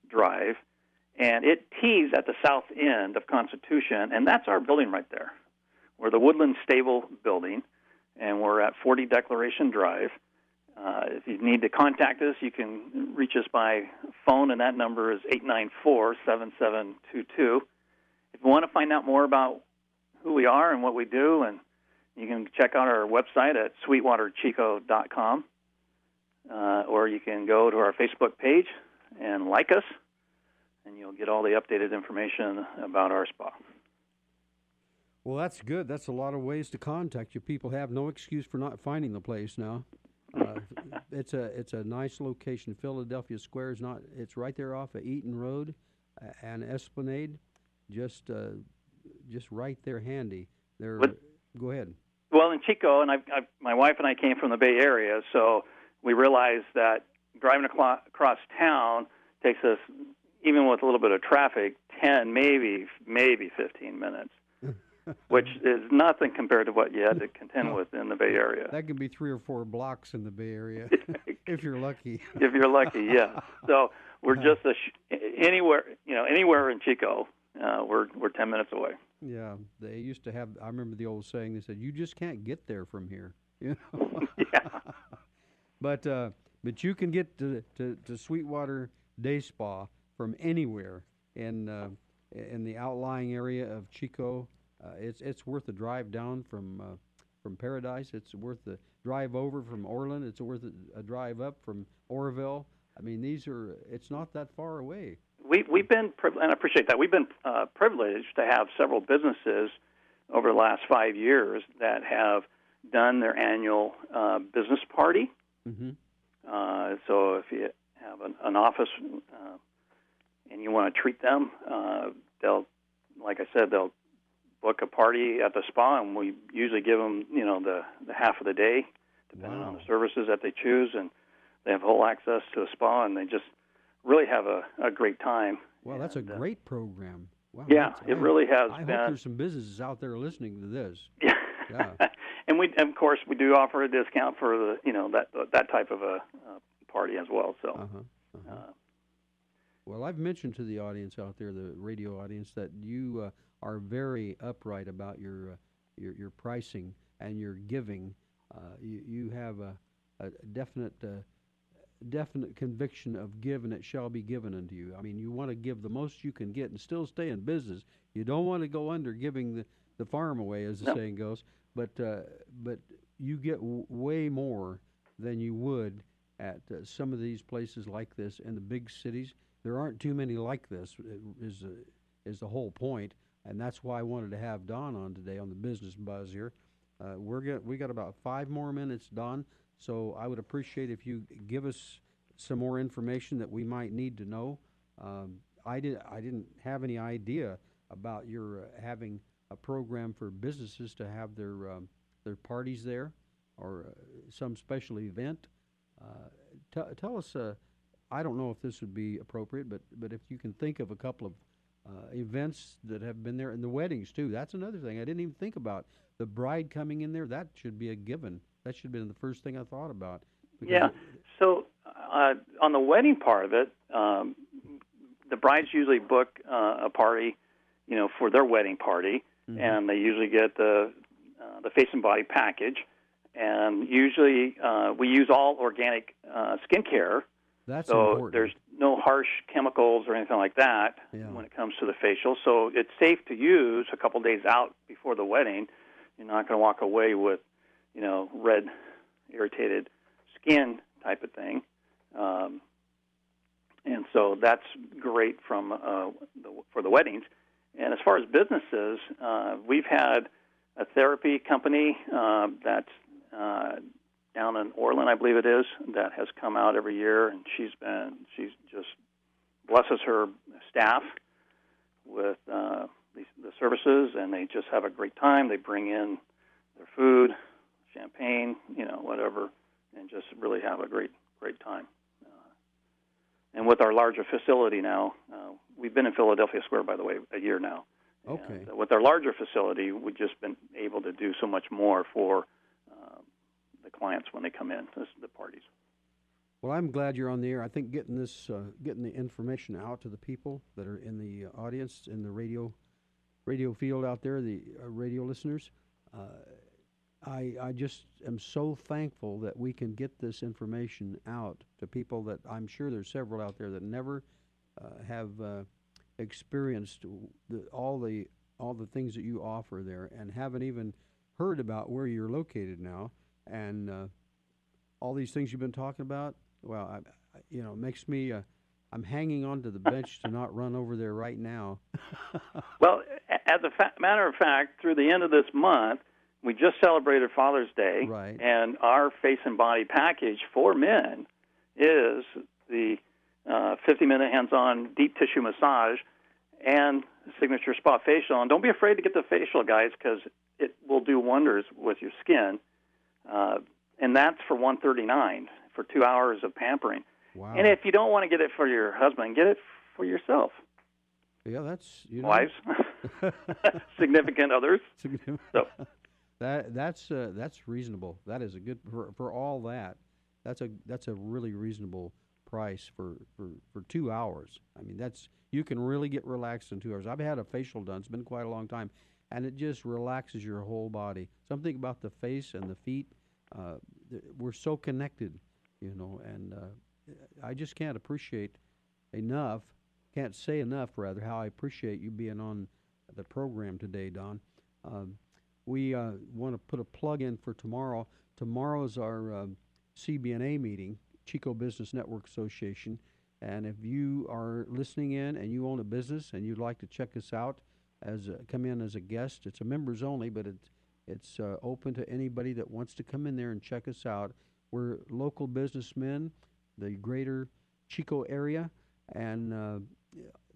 Drive, and it tees at the south end of Constitution, and that's our building right there. We're the Woodland Stable building, and we're at 40 Declaration Drive. Uh, if you need to contact us, you can reach us by phone, and that number is 894 7722. If you want to find out more about who we are and what we do and you can check out our website at sweetwaterchico.com, uh, or you can go to our Facebook page and like us, and you'll get all the updated information about our spa. Well, that's good. That's a lot of ways to contact you. People have no excuse for not finding the place now. Uh, it's a it's a nice location. Philadelphia Square is not. It's right there off of Eaton Road uh, and Esplanade, just uh, just right there, handy. There. Go ahead. Well, in Chico, and I, I, my wife and I came from the Bay Area, so we realized that driving across town takes us, even with a little bit of traffic, ten, maybe maybe fifteen minutes, which is nothing compared to what you had to contend with in the Bay Area. That can be three or four blocks in the Bay Area, if you're lucky. if you're lucky, yeah. So we're just a sh- anywhere, you know, anywhere in Chico, uh, we're we're ten minutes away. Yeah, they used to have. I remember the old saying. They said, "You just can't get there from here." You know. yeah. But uh, but you can get to, to, to Sweetwater Day Spa from anywhere in uh, in the outlying area of Chico. Uh, it's it's worth the drive down from uh, from Paradise. It's worth the drive over from Orland. It's worth a, a drive up from Oroville. I mean, these are. It's not that far away we, we've been, and I appreciate that, we've been uh, privileged to have several businesses over the last five years that have done their annual uh, business party. Mm-hmm. Uh, so if you have an, an office uh, and you want to treat them, uh, they'll, like I said, they'll book a party at the spa, and we usually give them, you know, the, the half of the day, depending wow. on the services that they choose, and they have whole access to a spa, and they just really have a, a great time. Well, that's and, a uh, great uh, program. Wow, yeah, it I, really has. I been. hope there's some businesses out there listening to this. Yeah. yeah. and we, of course, we do offer a discount for the, you know, that that type of a uh, party as well. So. Uh-huh. Uh-huh. Uh, well, I've mentioned to the audience out there, the radio audience, that you uh, are very upright about your uh, your, your pricing and your giving. Uh, you, you have a, a definite definite conviction of give and it shall be given unto you. I mean, you want to give the most you can get and still stay in business. You don't want to go under giving the, the farm away, as the no. saying goes. But uh, but you get w- way more than you would at uh, some of these places like this in the big cities. There aren't too many like this. Is uh, is the whole point, and that's why I wanted to have Don on today on the business buzz here. Uh, we're get, we got about five more minutes, Don. So I would appreciate if you give us some more information that we might need to know. Um, I did I didn't have any idea about your uh, having a program for businesses to have their um, their parties there or uh, some special event. Uh, t- tell us. Uh, I don't know if this would be appropriate, but but if you can think of a couple of uh, events that have been there and the weddings too. That's another thing I didn't even think about. The bride coming in there that should be a given. That should have been the first thing I thought about. Yeah. So uh, on the wedding part of it, um, the brides usually book uh, a party, you know, for their wedding party, mm-hmm. and they usually get the uh, the face and body package, and usually uh, we use all organic uh, skincare. That's so important. there's no harsh chemicals or anything like that Yeah. when it comes to the facial. So it's safe to use a couple days out before the wedding. You're not going to walk away with, you know, red, irritated skin type of thing. Um, and so that's great from uh, the, for the weddings. And as far as businesses, uh, we've had a therapy company uh, that's uh, down in Orland, I believe it is, that has come out every year, and she's been she's just blesses her staff with uh, the, the services, and they just have a great time. They bring in their food, champagne, you know, whatever, and just really have a great great time. Uh, and with our larger facility now, uh, we've been in Philadelphia Square, by the way, a year now. Okay. And with our larger facility, we've just been able to do so much more for the clients when they come in, the parties. Well, I'm glad you're on the air. I think getting this, uh, getting the information out to the people that are in the uh, audience, in the radio, radio field out there, the uh, radio listeners, uh, I I just am so thankful that we can get this information out to people that I'm sure there's several out there that never uh, have uh, experienced the, all the all the things that you offer there, and haven't even heard about where you're located now, and uh, all these things you've been talking about. Well, I, I, you know, it makes me. Uh, I'm hanging on to the bench to not run over there right now. Well, as a fa- matter of fact, through the end of this month, we just celebrated Father's Day, Right. and our face and body package for men is the uh, 50-minute hands-on deep tissue massage and signature spa facial. And don't be afraid to get the facial, guys, because it will do wonders with your skin. Uh, and that's for 139 for two hours of pampering. Wow. And if you don't want to get it for your husband, get it for yourself. Yeah, that's you know, Wives, significant others. So that that's uh, that's reasonable. That is a good for for all that. That's a that's a really reasonable price for for for two hours. I mean, that's you can really get relaxed in two hours. I've had a facial done. It's been quite a long time, and it just relaxes your whole body. Something about the face and the feet. Uh, we're so connected, you know, and uh, I just can't appreciate enough. Can't say enough, rather, how I appreciate you being on the program today, Don. Um, we uh, want to put a plug in for tomorrow. Tomorrow's our um, CBNA meeting, Chico Business Network Association. And if you are listening in and you own a business and you'd like to check us out, as a, come in as a guest, it's a members only, but it's it's uh, open to anybody that wants to come in there and check us out. We're local businessmen, the greater Chico area, and uh,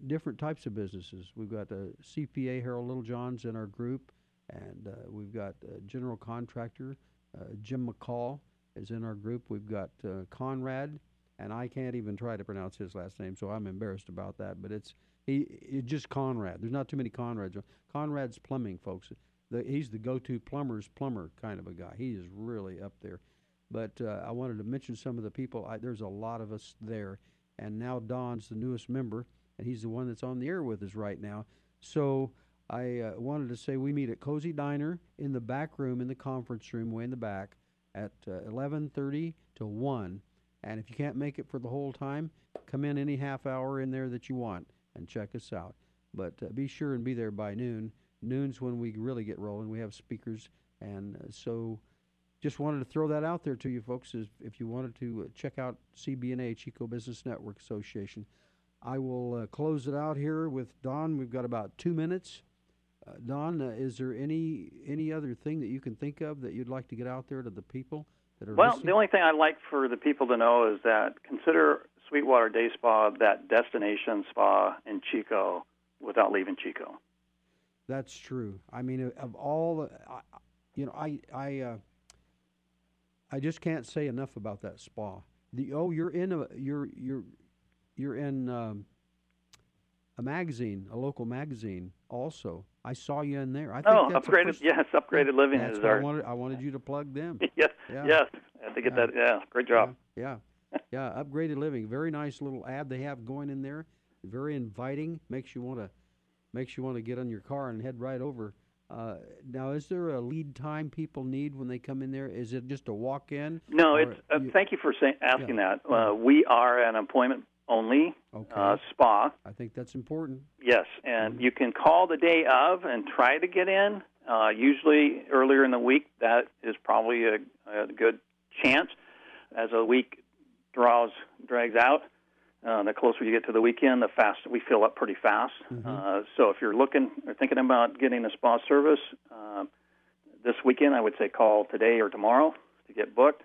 different types of businesses. We've got a CPA, Harold Littlejohn's in our group, and uh, we've got a general contractor, uh, Jim McCall is in our group. We've got uh, Conrad, and I can't even try to pronounce his last name, so I'm embarrassed about that. But it's he, it's just Conrad. There's not too many Conrads. Conrad's plumbing, folks. The, he's the go-to plumber's plumber kind of a guy. He is really up there. But uh, I wanted to mention some of the people. I, there's a lot of us there, and now Don's the newest member, and he's the one that's on the air with us right now. So I uh, wanted to say we meet at Cozy Diner in the back room in the conference room, way in the back, at uh, 11:30 to one. And if you can't make it for the whole time, come in any half hour in there that you want and check us out. But uh, be sure and be there by noon. Noon's when we really get rolling. We have speakers, and uh, so just wanted to throw that out there to you folks. Is if you wanted to uh, check out CBNA Chico Business Network Association, I will uh, close it out here with Don. We've got about two minutes. Uh, Don, uh, is there any any other thing that you can think of that you'd like to get out there to the people that are Well, listening? the only thing I'd like for the people to know is that consider Sweetwater Day Spa that destination spa in Chico without leaving Chico. That's true. I mean, of- of all, the, I, you know, I I uh, I just can't say enough about that spa. The oh, you're in a you're you're you're in um, a magazine, a local magazine. Also, I saw you in there. I think oh, upgraded. first- yes, upgraded living is what I wanted. I wanted you to plug them. yes, Yeah. yes. I had to get Yeah. that. Yeah, great job. Yeah, yeah, upgraded living. Very nice little ad they have going in there. Very inviting. Makes you want to makes you want to get on your car and head right over. Uh, now, is there a lead time people need when they come in there? Is it just a walk in? No, it's. Uh, thank you for saying, asking that. Uh, we are an appointment only uh, spa. I think that's important. Yes, and you can call the day of and try to get in. Uh, usually earlier in the week, that is probably a, a good chance. As a week draws drags out, uh, the closer you get to the weekend, the faster we fill up pretty fast. Uh, so if you're looking or thinking about getting a spa service uh, this weekend, I would say call today or tomorrow to get booked.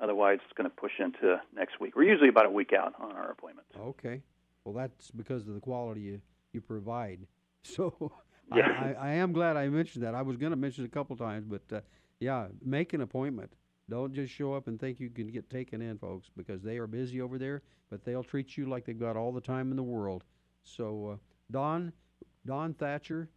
Otherwise, it's going to push into next week. We're usually about a week out on our appointments. Okay. Well, that's because of the quality you, you provide. So Yeah. I, I, I am glad I mentioned that. I was going to mention it a couple times, but uh, yeah, make an appointment. Don't just show up and think you can get taken in, folks, because they are busy over there, but they'll treat you like they've got all the time in the world. So, uh, Don, Don Thatcher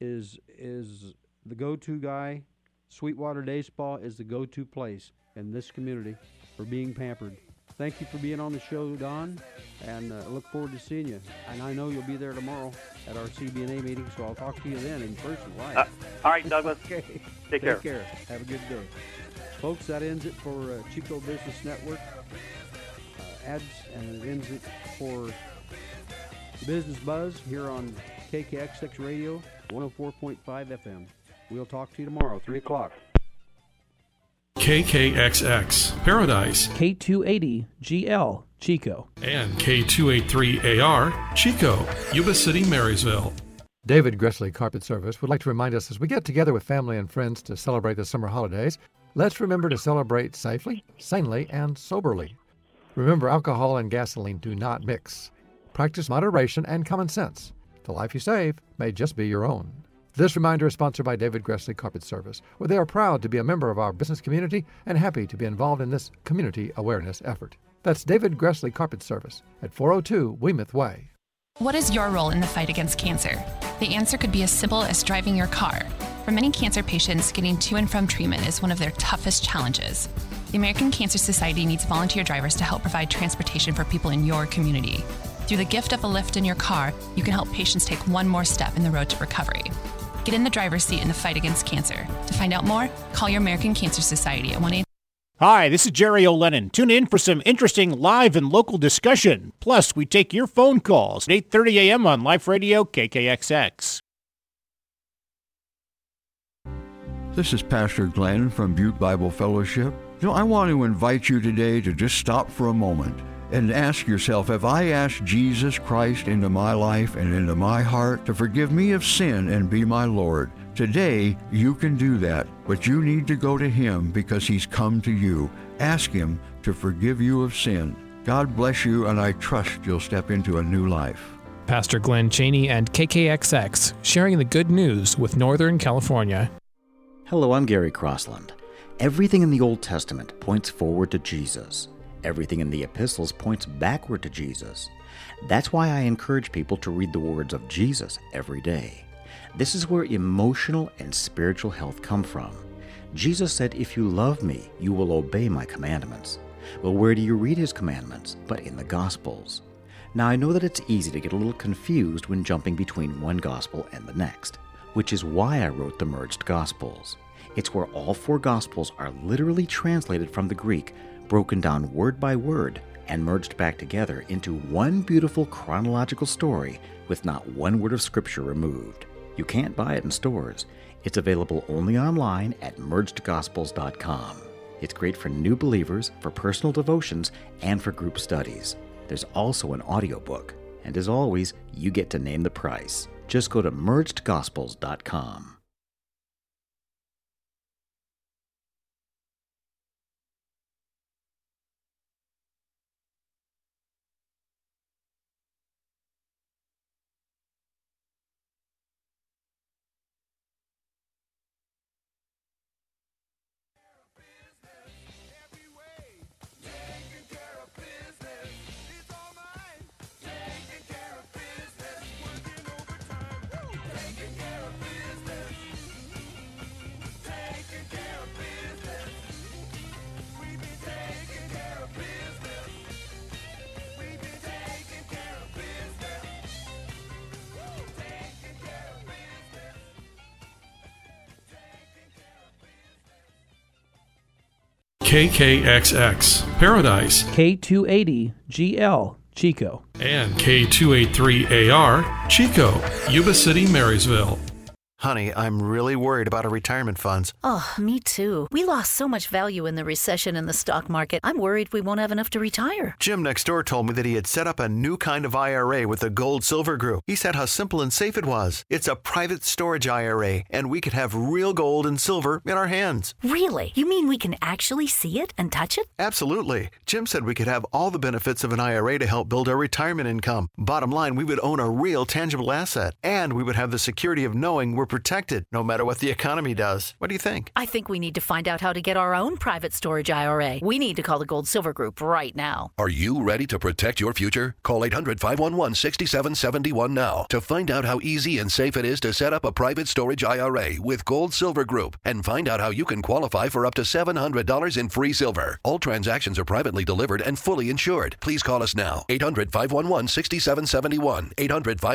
is is the go-to guy. Sweetwater Day Spa is the go-to place in this community for being pampered. Thank you for being on the show, Don, and uh, look forward to seeing you. And I know you'll be there tomorrow at our CBNA meeting, so I'll talk to you then in person, live. Uh, all right, Douglas. okay. Take care. Take care. Have a good day. Folks, that ends it for uh, Chico Business Network. Uh, ads, and it ends it for Business Buzz here on KKXX Radio, 104.5 FM. We'll talk to you tomorrow, 3 o'clock. KKXX Paradise K280 GL Chico. and K283AR Chico, Yuba City, Marysville. David Gressley Carpet Service would like to remind us as we get together with family and friends to celebrate the summer holidays, let's remember to celebrate safely, sanely, and soberly. Remember, alcohol and gasoline do not mix. Practice moderation and common sense. The life you save may just be your own. This reminder is sponsored by David Gressley Carpet Service, where they are proud to be a member of our business community and happy to be involved in this community awareness effort. That's David Gressley Carpet Service at 402 Weymouth Way. What is your role in the fight against cancer? The answer could be as simple as driving your car. For many cancer patients, getting to and from treatment is one of their toughest challenges. The American Cancer Society needs volunteer drivers to help provide transportation for people in your community. Through the gift of a lift in your car, you can help patients take one more step in the road to recovery. Get in the driver's seat in the fight against cancer. To find out more, call your American Cancer Society at 1 800 Hi, this is Jerry O'Lennon. Tune in for some interesting live and local discussion. Plus, we take your phone calls at 8:30 a.m. on Life Radio KKXX. This is Pastor Glenn from Butte Bible Fellowship. You know, I want to invite you today to just stop for a moment and ask yourself Have I asked Jesus Christ into my life and into my heart to forgive me of sin and be my Lord? Today, you can do that, but you need to go to Him because He's come to you. Ask Him to forgive you of sin. God bless you, and I trust you'll step into a new life. Pastor Glenn Cheney and KKXX sharing the good news with Northern California. Hello, I'm Gary Crossland. Everything in the Old Testament points forward to Jesus. Everything in the epistles points backward to Jesus. That's why I encourage people to read the words of Jesus every day. This is where emotional and spiritual health come from. Jesus said, If you love me, you will obey my commandments. Well, where do you read his commandments? But in the Gospels. Now, I know that it's easy to get a little confused when jumping between one Gospel and the next, which is why I wrote the Merged Gospels. It's where all four Gospels are literally translated from the Greek, broken down word by word, and merged back together into one beautiful chronological story with not one word of Scripture removed. You can't buy it in stores. It's available only online at mergedgospels.com. It's great for new believers, for personal devotions, and for group studies. There's also an audiobook. And as always, you get to name the price. Just go to mergedgospels.com. KKXX, Paradise, K280GL, Chico. and K283AR, Chico, Yuba City, Marysville. Honey, I'm really worried about our retirement funds. Oh, me too. We lost so much value in the recession in the stock market. I'm worried we won't have enough to retire. Jim next door told me that he had set up a new kind of IRA with the Gold Silver Group. He said how simple and safe it was. It's a private storage IRA, and we could have real gold and silver in our hands. Really? You mean we can actually see it and touch it? Absolutely. Jim said we could have all the benefits of an IRA to help build our retirement income. Bottom line, we would own a real tangible asset, and we would have the security of knowing we're protected no matter what the economy does. What do you think? I think we need to find out how to get our own private storage IRA. We need to call the Gold Silver Group right now. Are you ready to protect your future? Call 800 511 6771 now to find out how easy and safe it is to set up a private storage IRA with Gold Silver Group and find out how you can qualify for up to $700 in free silver. All transactions are privately delivered and fully insured. Please call us now. 800 511 6771. 800 511